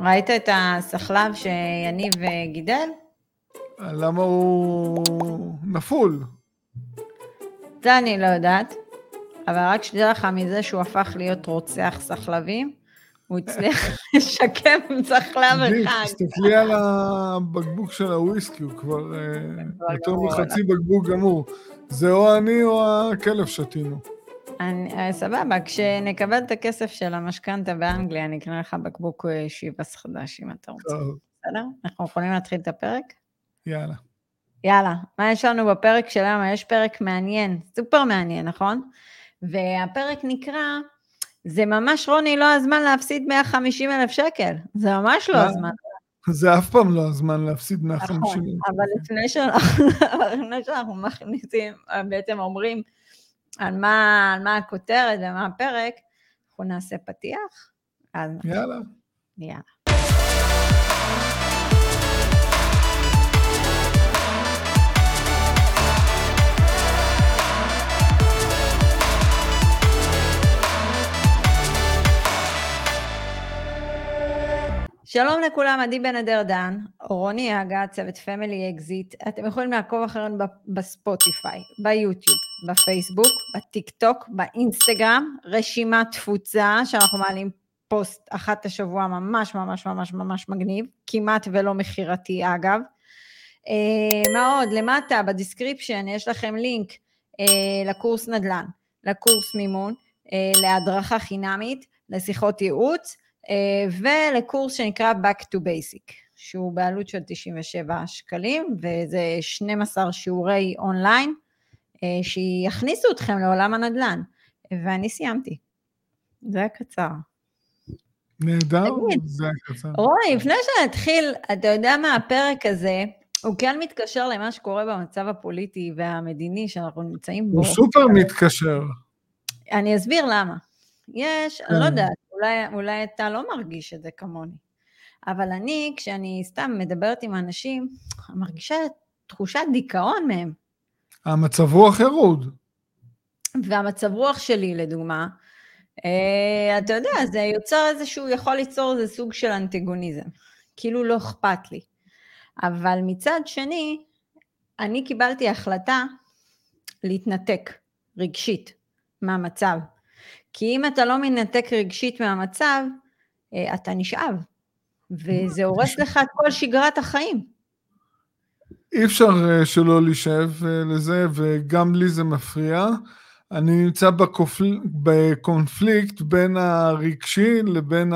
ראית את הסחלב שיניב גידל? למה הוא נפול? זה אני לא יודעת, אבל רק שתדע לך מזה שהוא הפך להיות רוצח סחלבים, הוא הצליח לשקם סחלב אחד. תסתכלי על הבקבוק של הוויסקי, הוא כבר אה, יותר מחצי בקבוק גמור. זה או אני או הכלב שתינו. אני, אה, סבבה, כשנקבל את הכסף של המשכנתה באנגליה, אני אקנה לך בקבוק אה, שיבס חדש, אם אתה רוצה. טוב. בסדר? אנחנו יכולים להתחיל את הפרק? יאללה. יאללה, מה יש לנו בפרק של היום? יש פרק מעניין, סופר מעניין, נכון? והפרק נקרא, זה ממש, רוני, לא הזמן להפסיד 150 אלף שקל. זה ממש לא הזמן. זה אף פעם לא הזמן להפסיד 150 נכון, אלף. אבל לפני שאנחנו מכניסים, בעצם אומרים על מה, על מה הכותרת ומה הפרק, אנחנו נעשה פתיח. יאללה. יאללה. שלום לכולם, עדי בן אדר דן, רוני אגה, צוות Family Exit. אתם יכולים לעקוב אחרינו בספוטיפיי, ביוטיוב, בפייסבוק, בטיק טוק, באינסטגרם, רשימת תפוצה שאנחנו מעלים פוסט אחת לשבוע ממש ממש ממש ממש מגניב, כמעט ולא מכירתי אגב. אה, מה עוד? למטה ב description יש לכם לינק אה, לקורס נדל"ן, לקורס מימון, אה, להדרכה חינמית, לשיחות ייעוץ, ולקורס שנקרא Back to Basic, שהוא בעלות של 97 שקלים, וזה 12 שיעורי אונליין, אה, שיכניסו אתכם לעולם הנדל"ן. ואני סיימתי. זה היה קצר. נהדר, זה היה קצר. רועי, לפני שנתחיל, אתה יודע מה הפרק הזה, הוא כן מתקשר למה שקורה במצב הפוליטי והמדיני שאנחנו נמצאים בו. הוא סופר מתקשר. אני אסביר למה. יש, אני לא כן. יודעת, אולי, אולי אתה לא מרגיש את זה כמוני, אבל אני, כשאני סתם מדברת עם אנשים, מרגישה תחושת דיכאון מהם. המצב רוח ירוד. והמצב רוח שלי, לדוגמה, אה, אתה יודע, זה יוצר איזשהו, יכול ליצור איזה סוג של אנטגוניזם. כאילו לא אכפת לי. אבל מצד שני, אני קיבלתי החלטה להתנתק רגשית מהמצב. כי אם אתה לא מנתק רגשית מהמצב, אה, אתה נשאב, וזה הורס לך את כל שגרת החיים. אי אפשר אה, שלא להישאב אה, לזה, וגם לי זה מפריע. אני נמצא בקופל... בקונפליקט בין הרגשי לבין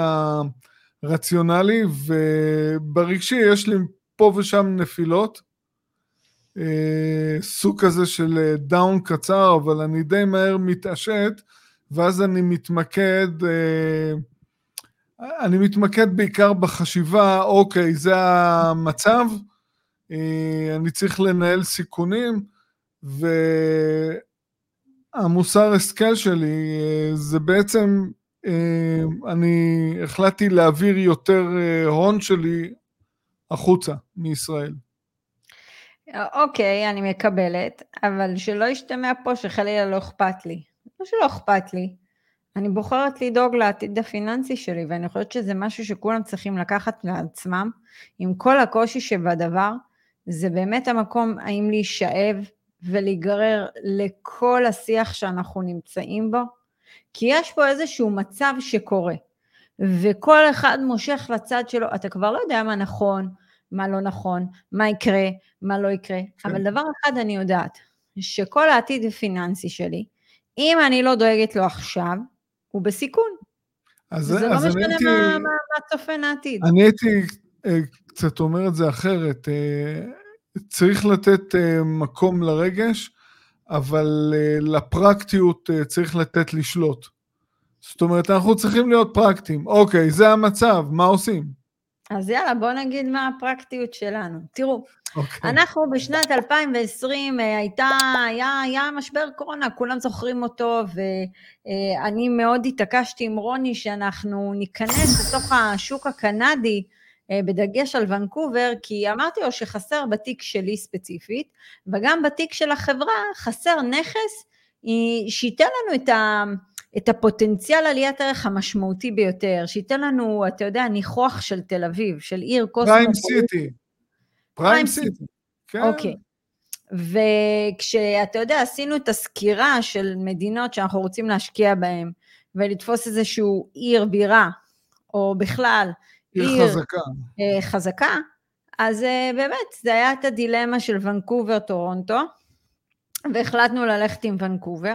הרציונלי, וברגשי יש לי פה ושם נפילות. סוג כזה של down קצר, אבל אני די מהר מתעשת, ואז אני מתמקד, אה, אני מתמקד בעיקר בחשיבה, אוקיי, זה המצב, אה, אני צריך לנהל סיכונים, והמוסר השכל שלי אה, זה בעצם, אני החלטתי להעביר יותר הון שלי החוצה מישראל. אוקיי, אני מקבלת, אבל שלא ישתמע פה שחלילה לא אכפת לי. לא שלא אכפת לי, אני בוחרת לדאוג לעתיד הפיננסי שלי, ואני חושבת שזה משהו שכולם צריכים לקחת לעצמם, עם כל הקושי שבדבר, זה באמת המקום האם להישאב ולהיגרר לכל השיח שאנחנו נמצאים בו, כי יש פה איזשהו מצב שקורה, וכל אחד מושך לצד שלו, אתה כבר לא יודע מה נכון, מה לא נכון, מה יקרה, מה לא יקרה, כן. אבל דבר אחד אני יודעת, שכל העתיד הפיננסי שלי, אם אני לא דואגת לו עכשיו, הוא בסיכון. אז זה לא משנה הייתי, מה, מה, מה צופן העתיד. אני הייתי אה, קצת אומר את זה אחרת. אה, צריך לתת אה, מקום לרגש, אבל לפרקטיות צריך לתת לשלוט. זאת אומרת, אנחנו צריכים להיות פרקטיים. אוקיי, זה המצב, מה עושים? אז יאללה, בואו נגיד מה הפרקטיות שלנו. תראו, okay. אוקיי. אנחנו בשנת 2020, אה, הייתה, היה, היה משבר קורונה, כולם זוכרים אותו, ואני מאוד התעקשתי עם רוני שאנחנו ניכנס לתוך השוק הקנדי, אה, בדגש על ונקובר, כי אמרתי לו שחסר בתיק שלי ספציפית, וגם בתיק של החברה חסר נכס שייתן לנו את ה... את הפוטנציאל עליית ערך המשמעותי ביותר, שייתן לנו, אתה יודע, ניחוח של תל אביב, של עיר קוסמופוליטית. פריים סיטי. prime city. כן. אוקיי. וכשאתה יודע, עשינו את הסקירה של מדינות שאנחנו רוצים להשקיע בהן, ולתפוס איזשהו עיר בירה, או בכלל עיר, עיר חזקה. אה, חזקה, אז אה, באמת, זה היה את הדילמה של ונקובר-טורונטו, והחלטנו ללכת עם ונקובר.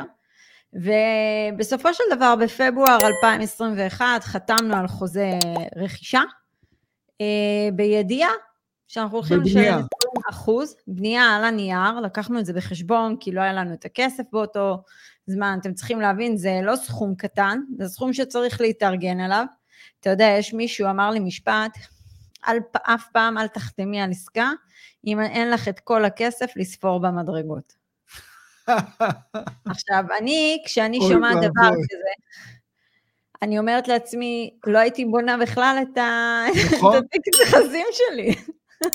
ובסופו של דבר בפברואר 2021 חתמנו על חוזה רכישה, אה, בידיעה שאנחנו הולכים לשלם 20 אחוז, בנייה על הנייר, לקחנו את זה בחשבון כי לא היה לנו את הכסף באותו זמן, אתם צריכים להבין, זה לא סכום קטן, זה סכום שצריך להתארגן אליו. אתה יודע, יש מישהו אמר לי משפט, אל, אף פעם אל תחתמי על עסקה, אם אין לך את כל הכסף לספור במדרגות. עכשיו, אני, כשאני שומעת דבר כזה, אני אומרת לעצמי, לא הייתי בונה בכלל את נכון. התיק מכרזים שלי.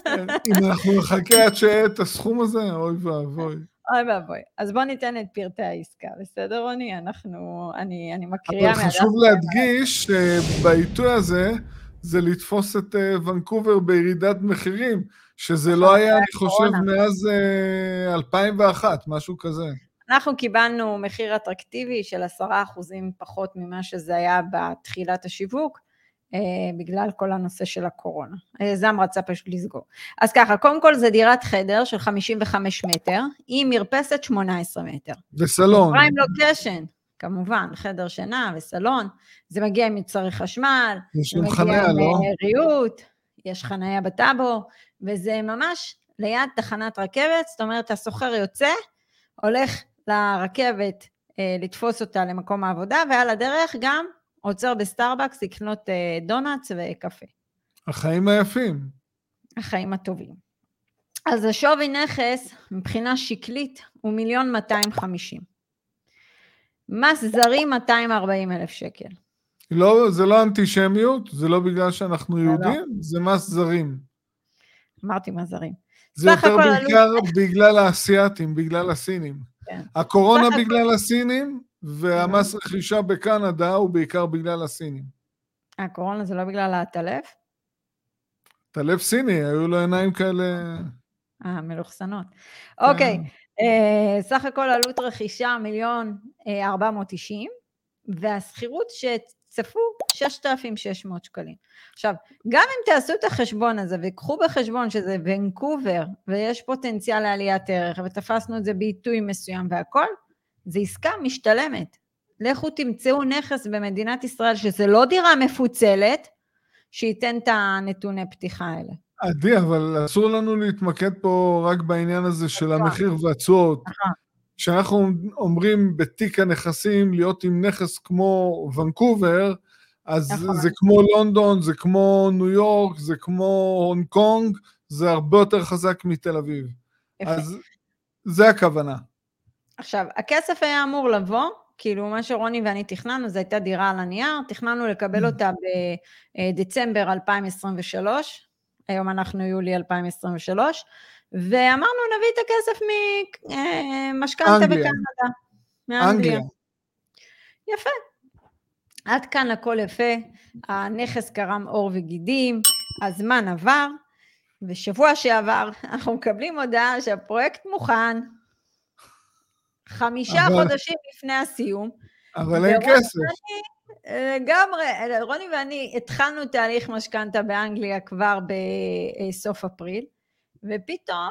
כן, אם אנחנו נחכה עד שיהיה את הסכום הזה, אוי ואבוי. אוי ואבוי. אז בוא ניתן את פרטי העסקה, בסדר רוני? אנחנו, אני, אני מקריאה אבל חשוב להדגיש שבעיתוי הזה, זה לתפוס את אה, ונקובר בירידת מחירים, שזה לא היה, אני חושב, מאז 2001, אה, משהו כזה. אנחנו קיבלנו מחיר אטרקטיבי של עשרה אחוזים פחות ממה שזה היה בתחילת השיווק, אה, בגלל כל הנושא של הקורונה. היזם רצה פשוט לסגור. אז ככה, קודם כל זה דירת חדר של 55 מטר, עם מרפסת 18 מטר. וסלון. פריים לוקשן, כמובן, חדר שינה וסלון, זה מגיע עם מצרי חשמל, יש לא? זה מגיע עם ריהוט, יש חניה בטאבו, וזה ממש ליד תחנת רכבת, זאת אומרת, הסוחר יוצא, הולך לרכבת אה, לתפוס אותה למקום העבודה, ועל הדרך גם עוצר בסטארבקס לקנות אה, דונאטס וקפה. החיים היפים. החיים הטובים. אז השווי נכס מבחינה שקלית הוא מיליון 250. מס זרים 240 אלף שקל. לא, זה לא אנטישמיות, זה לא בגלל שאנחנו לא. יהודים, זה מס זרים. אמרתי מס זרים. זה יותר בעיקר עלות- בגלל האסייתים, בגלל הסינים. כן. הקורונה סך הכל- בגלל הסינים, והמס רכישה בקנדה הוא בעיקר בגלל הסינים. הקורונה זה לא בגלל העטלף? טלב סיני, היו לו עיניים כאלה... אה, מלוכסנות. כן. אוקיי, סך הכל עלות רכישה מיליון אה, 490, והשכירות שצפו 6,600 שקלים. עכשיו, גם אם תעשו את החשבון הזה וקחו בחשבון שזה ונקובר ויש פוטנציאל לעליית ערך ותפסנו את זה בעיתוי מסוים והכל, זו עסקה משתלמת. לכו תמצאו נכס במדינת ישראל שזה לא דירה מפוצלת, שייתן את הנתוני פתיחה האלה. עדי, אבל אסור לנו להתמקד פה רק בעניין הזה של נכון. המחיר והתשואות. נכון. כשאנחנו אומרים בתיק הנכסים להיות עם נכס כמו ונקובר, אז נכון. זה כמו לונדון, זה כמו ניו יורק, זה כמו הונג קונג, זה הרבה יותר חזק מתל אביב. יפה. אז זה הכוונה. עכשיו, הכסף היה אמור לבוא, כאילו מה שרוני ואני תכננו, זו הייתה דירה על הנייר, תכננו לקבל אותה בדצמבר 2023, היום אנחנו יולי 2023, ואמרנו נביא את הכסף ממשכנתה אנגליה. בקנדה. מאנגליה. אנגליה. יפה. עד כאן הכל יפה, הנכס קרם עור וגידים, הזמן עבר, ושבוע שעבר אנחנו מקבלים הודעה שהפרויקט מוכן, חמישה אבל- חודשים לפני הסיום. אבל אין כסף. לגמרי, רוני ואני התחלנו תהליך משכנתה באנגליה כבר בסוף אפריל, ופתאום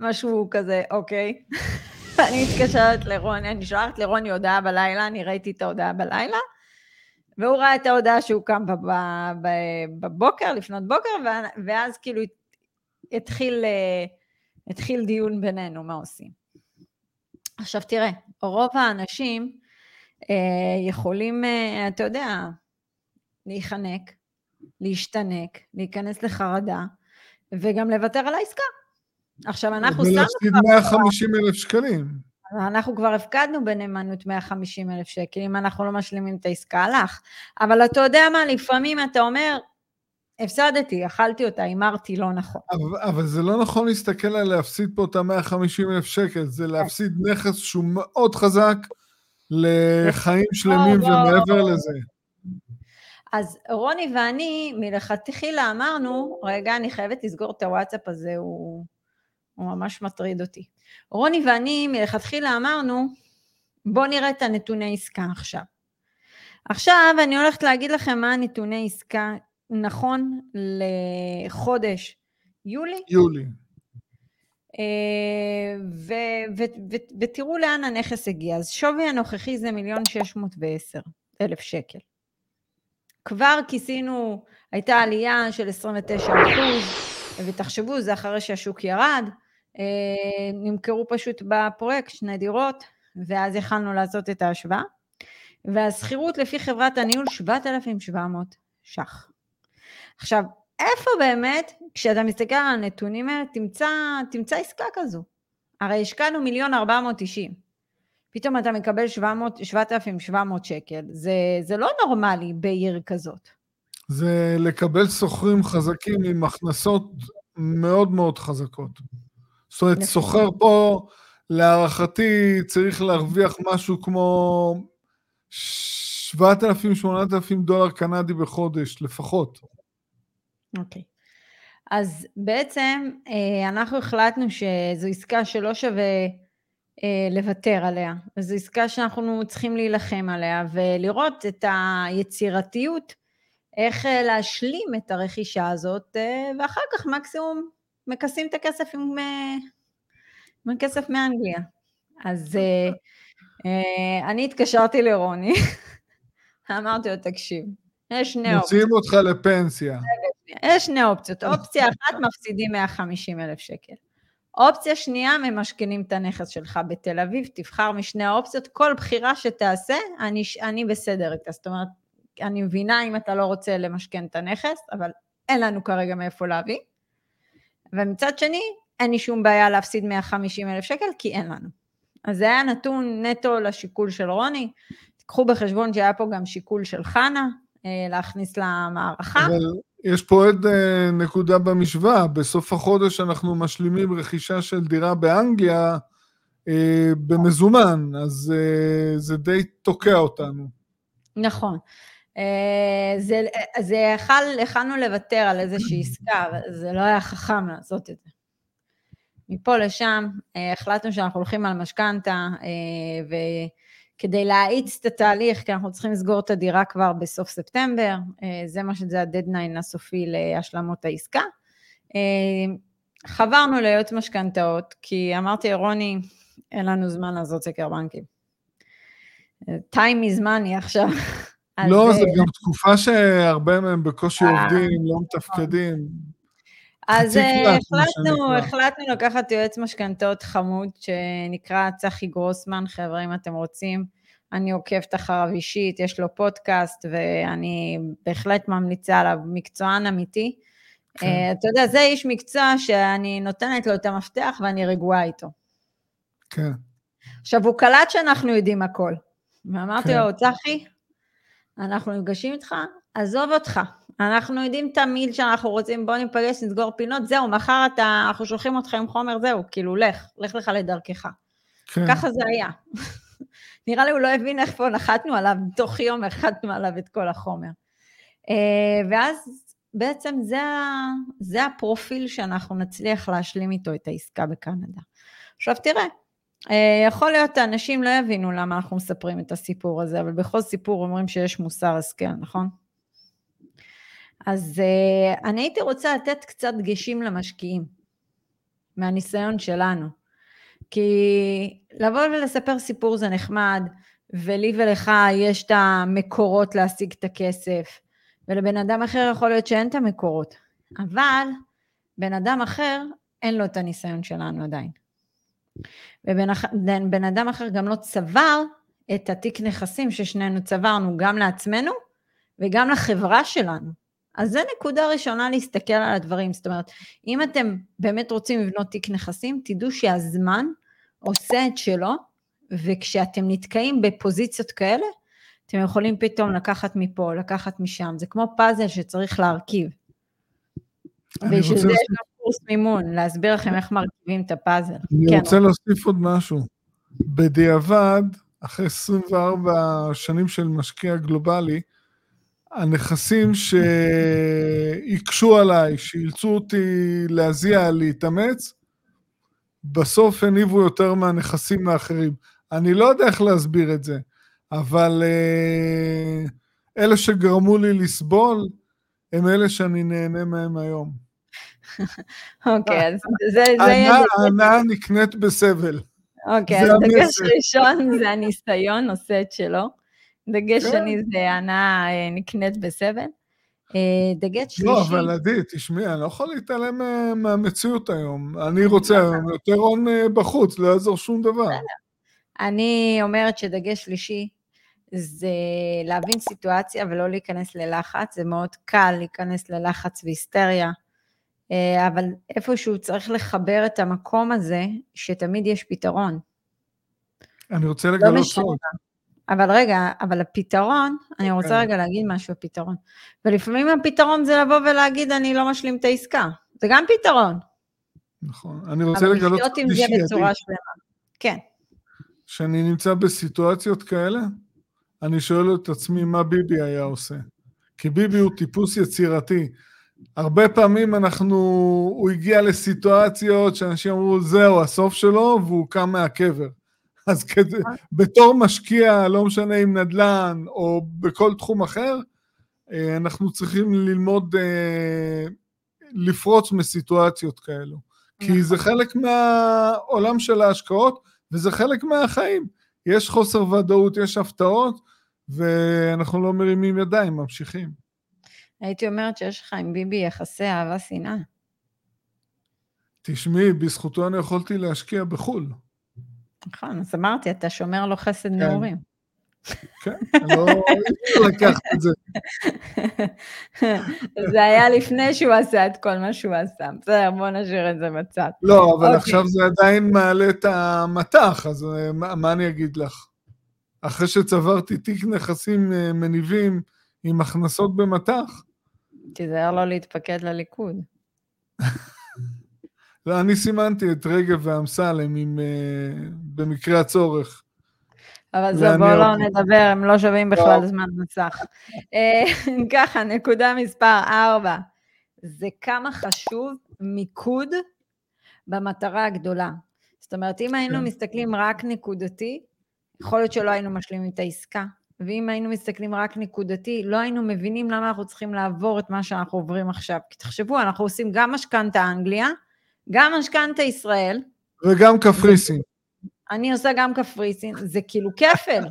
משהו כזה, אוקיי. אני מתקשרת לרוני, אני שולחת לרוני הודעה בלילה, אני ראיתי את ההודעה בלילה, והוא ראה את ההודעה שהוא קם בבוקר, לפנות בוקר, ואז כאילו התחיל, אה, התחיל דיון בינינו, מה עושים. עכשיו תראה, רוב האנשים יכולים, אה, אתה יודע, להיחנק, להשתנק, להיכנס לחרדה, וגם לוותר על העסקה. עכשיו אנחנו שמנו ולהפסיד כבר, 150 אלף שקלים. אנחנו כבר הפקדנו בנאמנות 150 אלף שקל, אם אנחנו לא משלימים את העסקה, הלך. אבל אתה יודע מה, לפעמים אתה אומר, הפסדתי, אכלתי אותה, הימרתי לא נכון. אבל, אבל זה לא נכון להסתכל על להפסיד פה את ה-150 אלף שקל, זה להפסיד נכס שהוא מאוד חזק, לחיים שלמים ומעבר לזה. אז רוני ואני מלכתחילה אמרנו, רגע, אני חייבת לסגור את הוואטסאפ הזה, הוא, הוא ממש מטריד אותי. רוני ואני מלכתחילה אמרנו, בואו נראה את הנתוני עסקה עכשיו. עכשיו אני הולכת להגיד לכם מה הנתוני עסקה נכון לחודש יולי. יולי. אה, ותראו לאן הנכס הגיע. אז שווי הנוכחי זה מיליון שש מאות ועשר אלף שקל. כבר כיסינו, הייתה עלייה של 29 אחוז, ותחשבו, זה אחרי שהשוק ירד, אה, נמכרו פשוט בפרויקט שני דירות, ואז יכלנו לעשות את ההשוואה. והשכירות לפי חברת הניהול 7,700 ש"ח. עכשיו, איפה באמת, כשאתה מסתכל על הנתונים האלה, תמצא, תמצא עסקה כזו. הרי השקענו מיליון 490. פתאום אתה מקבל 700, 7,700 שקל. זה, זה לא נורמלי בעיר כזאת. זה לקבל שוכרים חזקים עם הכנסות מאוד מאוד חזקות. זאת אומרת, נכון. שוכר פה, להערכתי, צריך להרוויח משהו כמו 7,000-8,000 דולר קנדי בחודש לפחות. אוקיי. Okay. אז בעצם אה, אנחנו החלטנו שזו עסקה שלא שווה אה, לוותר עליה. זו עסקה שאנחנו צריכים להילחם עליה ולראות את היצירתיות, איך אה, להשלים את הרכישה הזאת, ואחר כך מקסימום מכסים את הכסף עם, עם הכסף מאנגליה. אז אני התקשרתי לרוני, אמרתי לו, תקשיב, יש שני אופציות. מוציאים אותך לפנסיה. יש שני אופציות. אופציה אחת, מפסידים 150 אלף שקל. אופציה שנייה, ממשכנים את הנכס שלך בתל אביב, תבחר משני האופציות, כל בחירה שתעשה, אני, אני בסדר איתה. זאת אומרת, אני מבינה אם אתה לא רוצה למשכן את הנכס, אבל אין לנו כרגע מאיפה להביא. ומצד שני, אין לי שום בעיה להפסיד 150 אלף שקל, כי אין לנו. אז זה היה נתון נטו לשיקול של רוני. תיקחו בחשבון שהיה פה גם שיקול של חנה, להכניס למערכה. אבל יש פה עוד אה, נקודה במשוואה, בסוף החודש אנחנו משלימים רכישה של דירה באנגליה אה, במזומן, אז זה די תוקע אותנו. נכון. זה, זה יכל, יכלנו לוותר על איזושהי עסקה, אבל זה לא היה חכם לעשות את זה. מפה לשם החלטנו שאנחנו הולכים על משכנתה, ו... כדי להאיץ את התהליך, כי אנחנו צריכים לסגור את הדירה כבר בסוף ספטמבר, אה, זה מה שזה הדדליין הסופי להשלמות העסקה. אה, חברנו ליועץ משכנתאות, כי אמרתי, רוני, אין לנו זמן לעשות סקר בנקים. טיים מזמני עכשיו. לא, זה גם תקופה שהרבה מהם בקושי אה, עובדים, לא נכון. מתפקדים. אז החלטנו, החלטנו לקחת יועץ משכנתאות חמוד שנקרא צחי גרוסמן, חבר'ה, אם אתם רוצים, אני עוקבת אחריו אישית, יש לו פודקאסט ואני בהחלט ממליצה עליו, מקצוען אמיתי. כן. Uh, אתה יודע, זה איש מקצוע שאני נותנת לו את המפתח ואני רגועה איתו. כן. עכשיו, הוא קלט שאנחנו יודעים הכל. ואמרתי כן. לו, צחי, אנחנו נפגשים איתך, עזוב אותך, אנחנו יודעים תמיד שאנחנו רוצים, בוא ניפגש, נסגור פינות, זהו, מחר אתה, אנחנו שולחים אותך עם חומר, זהו, כאילו, לך, לך לך לדרכך. כן. ככה זה היה. נראה לי הוא לא הבין איך פה נחתנו עליו, תוך יום החתנו עליו את כל החומר. אה, ואז בעצם זה, זה הפרופיל שאנחנו נצליח להשלים איתו את העסקה בקנדה. עכשיו תראה, אה, יכול להיות אנשים לא יבינו למה אנחנו מספרים את הסיפור הזה, אבל בכל סיפור אומרים שיש מוסר השכל, נכון? אז uh, אני הייתי רוצה לתת קצת דגשים למשקיעים, מהניסיון שלנו. כי לבוא ולספר סיפור זה נחמד, ולי ולך יש את המקורות להשיג את הכסף, ולבן אדם אחר יכול להיות שאין את המקורות, אבל בן אדם אחר אין לו את הניסיון שלנו עדיין. ובן אדם אחר גם לא צבר את התיק נכסים ששנינו צברנו גם לעצמנו וגם לחברה שלנו. אז זה נקודה ראשונה להסתכל על הדברים. זאת אומרת, אם אתם באמת רוצים לבנות תיק נכסים, תדעו שהזמן עושה את שלו, וכשאתם נתקעים בפוזיציות כאלה, אתם יכולים פתאום לקחת מפה, לקחת משם. זה כמו פאזל שצריך להרכיב. בשביל זה יש גם קורס מימון, להסביר לכם איך מרכיבים את הפאזל. אני כן. רוצה להוסיף עוד משהו. בדיעבד, אחרי 24 שנים של משקיע גלובלי, הנכסים שהקשו עליי, שאילצו אותי להזיע, להתאמץ, בסוף הניבו יותר מהנכסים האחרים. אני לא יודע איך להסביר את זה, אבל uh, אלה שגרמו לי לסבול, הם אלה שאני נהנה מהם היום. אוקיי, אז זה... ההנאה נקנית בסבל. אוקיי, אז דגש ראשון זה הניסיון עושה את שלו. דגש כן. שני זה הנאה אה, נקנית בסבל. אה, דגש לא, שלישי... לא, אבל עדי, תשמעי, אני לא יכול להתעלם מהמציאות היום. אני רוצה היום יותר הון בחוץ, לא יעזור שום דבר. אני אומרת שדגש שלישי זה להבין סיטואציה ולא להיכנס ללחץ, זה מאוד קל להיכנס ללחץ והיסטריה, אה, אבל איפשהו צריך לחבר את המקום הזה, שתמיד יש פתרון. אני רוצה לגלות לא סוד. אבל רגע, אבל הפתרון, אני רוצה כן. רגע להגיד משהו הפתרון. ולפעמים הפתרון זה לבוא ולהגיד, אני לא משלים את העסקה. זה גם פתרון. נכון. אני רוצה לגלות... אבל לחיות עם זה בצורה שלמה. כן. כשאני נמצא בסיטואציות כאלה, אני שואל את עצמי מה ביבי היה עושה. כי ביבי הוא טיפוס יצירתי. הרבה פעמים אנחנו, הוא הגיע לסיטואציות שאנשים אמרו, זהו, הסוף שלו, והוא קם מהקבר. אז כדי, בתור משקיע, לא משנה אם נדל"ן או בכל תחום אחר, אה, אנחנו צריכים ללמוד אה, לפרוץ מסיטואציות כאלו. כי נכון. זה חלק מהעולם של ההשקעות, וזה חלק מהחיים. יש חוסר ודאות, יש הפתעות, ואנחנו לא מרימים ידיים, ממשיכים. הייתי אומרת שיש לך עם ביבי יחסי אהבה-שנאה. תשמעי, בזכותו אני יכולתי להשקיע בחו"ל. נכון, אז אמרתי, אתה שומר לו חסד כן. נעורים. כן, לא לקחת את זה. זה היה לפני שהוא עשה את כל מה שהוא עשה. בסדר, בוא נשאיר את זה בצד. לא, אבל אוקיי. עכשיו זה עדיין מעלה את המטח, אז אה, מה אני אגיד לך? אחרי שצברתי תיק נכסים אה, מניבים עם הכנסות במטח. תיזהר לא להתפקד לליכוד. לא, אני סימנתי את רגב ואמסלם עם, uh, במקרה הצורך. אבל זהו, בואו לא נדבר, הם לא שווים בכלל לא. זמן מסך. אה, ככה, נקודה מספר 4, זה כמה חשוב מיקוד במטרה הגדולה. זאת אומרת, אם היינו כן. מסתכלים רק נקודתי, יכול להיות שלא היינו משלימים את העסקה. ואם היינו מסתכלים רק נקודתי, לא היינו מבינים למה אנחנו צריכים לעבור את מה שאנחנו עוברים עכשיו. כי תחשבו, אנחנו עושים גם משכנתה אנגליה, גם משכנתה ישראל. וגם קפריסין. אני עושה גם קפריסין, זה כאילו כפל,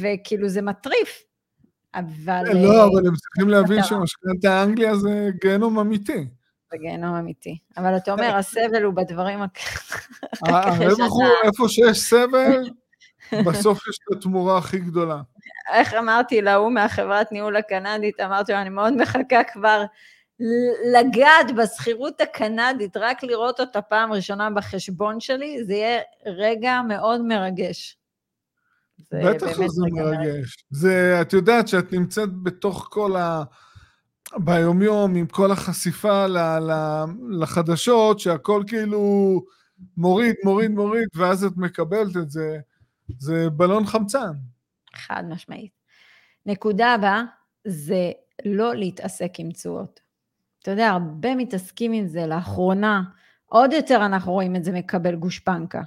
וכאילו זה מטריף. אבל... לא, אה, אבל הם צריכים להבין שמשכנתה אנגליה זה גיהנום אמיתי. זה גיהנום אמיתי. אבל אתה אומר, הסבל הוא בדברים הרווח הוא איפה שיש סבל, בסוף יש את התמורה הכי גדולה. איך אמרתי להוא מהחברת ניהול הקנדית, אמרתי לו, אני מאוד מחכה כבר לגעת בשכירות הקנדית, רק לראות אותה פעם ראשונה בחשבון שלי, זה יהיה רגע מאוד מרגש. בטח שזה מרגש. זה, את יודעת שאת נמצאת בתוך כל ה... ביומיום, עם כל החשיפה ל, ל, לחדשות, שהכל כאילו מוריד, מוריד, מוריד, ואז את מקבלת את זה, זה בלון חמצן. חד משמעית. נקודה הבאה זה לא להתעסק עם תשואות. אתה יודע, הרבה מתעסקים עם זה לאחרונה, עוד יותר אנחנו רואים את זה מקבל גושפנקה.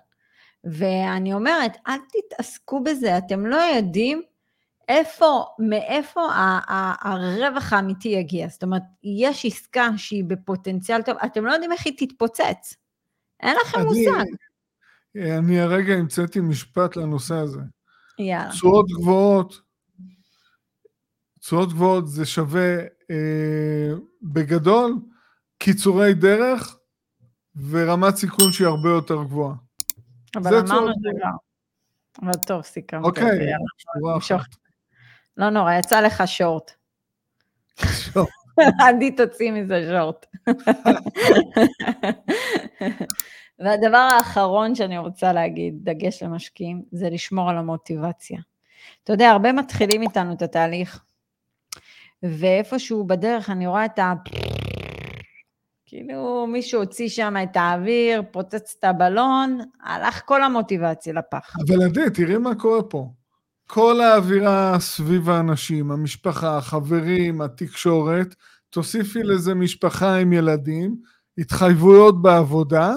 ואני אומרת, אל תתעסקו בזה, אתם לא יודעים איפה, מאיפה הרווח האמיתי יגיע. זאת אומרת, יש עסקה שהיא בפוטנציאל טוב, אתם לא יודעים איך היא תתפוצץ. אין לכם אני, מושג. אני הרגע המצאתי משפט לנושא הזה. יאללה. תשואות גבוהות, תשואות גבוהות זה שווה בגדול קיצורי דרך ורמת סיכון שהיא הרבה יותר גבוהה. אבל אמרנו שזה לא. אבל טוב, סיכמת. אוקיי, שורה לא נורא, יצא לך שורט. עדי תוציא מזה שורט. והדבר האחרון שאני רוצה להגיד, דגש למשקיעים, זה לשמור על המוטיבציה. אתה יודע, הרבה מתחילים איתנו את התהליך, ואיפשהו בדרך אני רואה את ה... כאילו מישהו הוציא שם את האוויר, פוצץ את הבלון, הלך כל המוטיבציה לפח. אבל עדי, תראי מה קורה פה. כל האווירה סביב האנשים, המשפחה, החברים, התקשורת, תוסיפי לזה משפחה עם ילדים, התחייבויות בעבודה,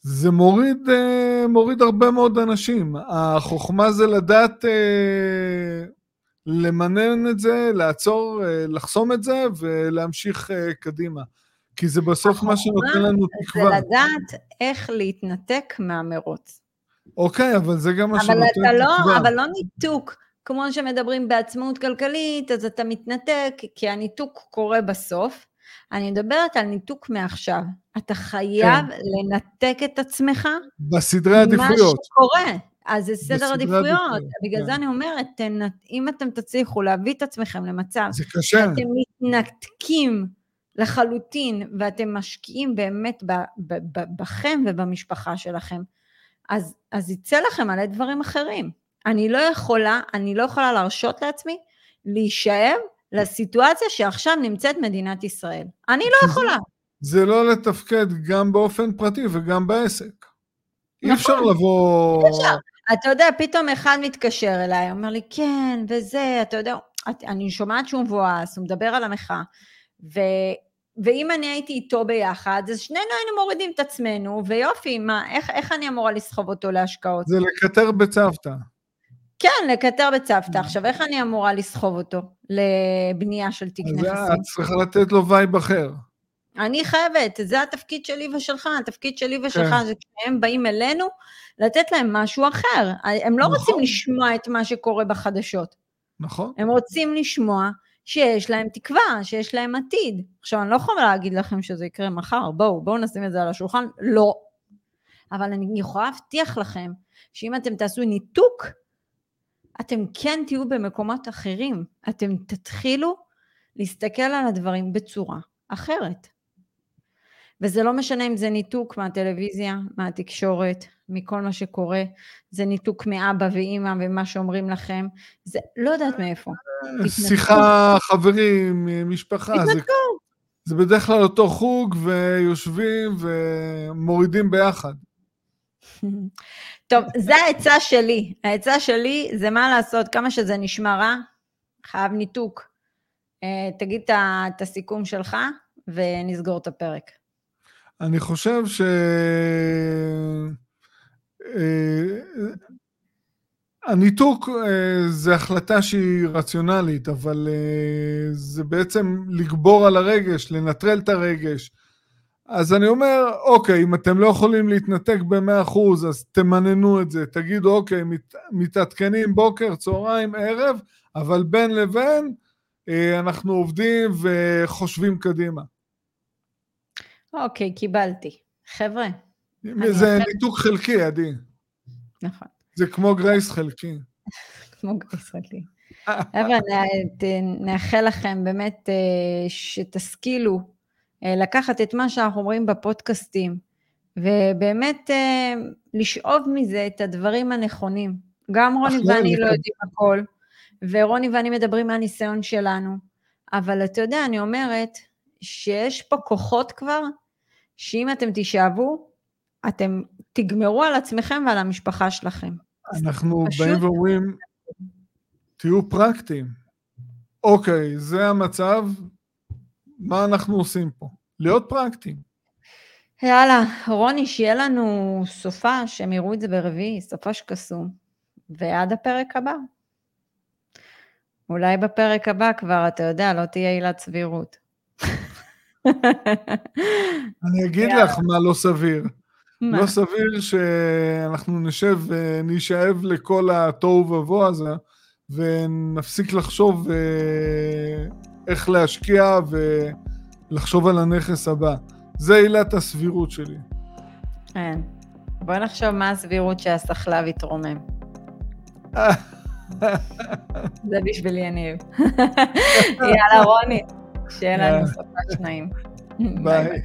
זה מוריד, אה, מוריד הרבה מאוד אנשים. החוכמה זה לדעת אה, למנן את זה, לעצור, אה, לחסום את זה ולהמשיך קדימה. כי זה בסוף מה שנותן לנו תקווה. זה לדעת איך להתנתק מהמרוץ. אוקיי, אבל זה גם מה שנותן לא, תקווה. אבל לא ניתוק. כמו שמדברים בעצמאות כלכלית, אז אתה מתנתק, כי הניתוק קורה בסוף. אני מדברת על ניתוק מעכשיו. אתה חייב כן. לנתק את עצמך. בסדרי עדיפויות. ממה שקורה. אז זה סדר עדיפויות. עדיפויות. בגלל כן. זה אני אומרת, אם אתם תצליחו להביא את עצמכם למצב... זה קשה. שאתם מתנתקים לחלוטין, ואתם משקיעים באמת ב, ב, ב, בכם ובמשפחה שלכם, אז, אז יצא לכם מלא דברים אחרים. אני לא יכולה, אני לא יכולה להרשות לעצמי להישאר לסיטואציה שעכשיו נמצאת מדינת ישראל. אני לא יכולה. זה, לא לתפקד גם באופן פרטי וגם בעסק. נכון. אי אפשר לבוא... אפשר. אתה יודע, פתאום אחד מתקשר אליי, אומר לי, כן, וזה, אתה יודע, אני שומעת שהוא מבואס, הוא מדבר על המחאה, ו... ואם אני הייתי איתו ביחד, אז שנינו היינו מורידים את עצמנו, ויופי, מה, איך, איך אני אמורה לסחוב אותו להשקעות? זה לקטר בצוותא. כן, לקטר בצוותא. עכשיו, איך אני אמורה לסחוב אותו לבנייה של תיק נכסים? את צריכה לתת לו vibe אחר. אני חייבת, זה התפקיד שלי ושלך, התפקיד שלי ושלך כן. זה כשהם באים אלינו, לתת להם משהו אחר. הם לא נכון. רוצים לשמוע את מה שקורה בחדשות. נכון. הם רוצים לשמוע שיש להם תקווה, שיש להם עתיד. עכשיו, אני לא יכולה להגיד לכם שזה יקרה מחר, בואו, בואו נשים את זה על השולחן, לא. אבל אני יכולה להבטיח לכם שאם אתם תעשו ניתוק, אתם כן תהיו במקומות אחרים. אתם תתחילו להסתכל על הדברים בצורה אחרת. וזה לא משנה אם זה ניתוק מהטלוויזיה, מהתקשורת, מכל מה שקורה, זה ניתוק מאבא ואימא ומה שאומרים לכם, זה לא יודעת מאיפה. שיחה, חברים, משפחה. זה, זה בדרך כלל אותו חוג ויושבים ומורידים ביחד. טוב, זה העצה שלי. העצה שלי זה מה לעשות, כמה שזה נשמע רע, חייב ניתוק. אה, תגיד את הסיכום שלך ונסגור את הפרק. אני חושב ש... אה, הניתוק אה, זה החלטה שהיא רציונלית, אבל אה, זה בעצם לגבור על הרגש, לנטרל את הרגש. אז אני אומר, אוקיי, אם אתם לא יכולים להתנתק ב-100%, אז תמננו את זה. תגידו, אוקיי, מת, מתעדכנים בוקר, צהריים, ערב, אבל בין לבין אנחנו עובדים וחושבים קדימה. אוקיי, קיבלתי. חבר'ה. זה ניתוק חלקי, עדי. נכון. זה כמו גרייס חלקי. כמו גרייס חלקי. חבר'ה, נאחל לכם באמת אה, שתשכילו אה, לקחת את מה שאנחנו אומרים בפודקאסטים, ובאמת אה, לשאוב מזה את הדברים הנכונים. גם רוני ואני לא יודעים הכל, ורוני ואני מדברים מהניסיון שלנו, אבל אתה יודע, אני אומרת שיש פה כוחות כבר, שאם אתם תישאבו, אתם תגמרו על עצמכם ועל המשפחה שלכם. אנחנו פשוט... באים ואומרים, תהיו פרקטיים. אוקיי, זה המצב, מה אנחנו עושים פה? להיות פרקטיים. יאללה, רוני, שיהיה לנו סופה, שהם יראו את זה ברביעי, סופה שקסום, ועד הפרק הבא. אולי בפרק הבא כבר, אתה יודע, לא תהיה עילת סבירות. אני אגיד לך מה לא סביר. מה? לא סביר שאנחנו נשב ונשאב לכל התוהו ובוהו הזה, ונפסיק לחשוב אה, איך להשקיע ולחשוב על הנכס הבא. זה עילת הסבירות שלי. כן. בוא נחשוב מה הסבירות שהסחלב יתרומם. זה בשביל יניב. יאללה, רוני, שיהיה לנו סופת שניים. ביי.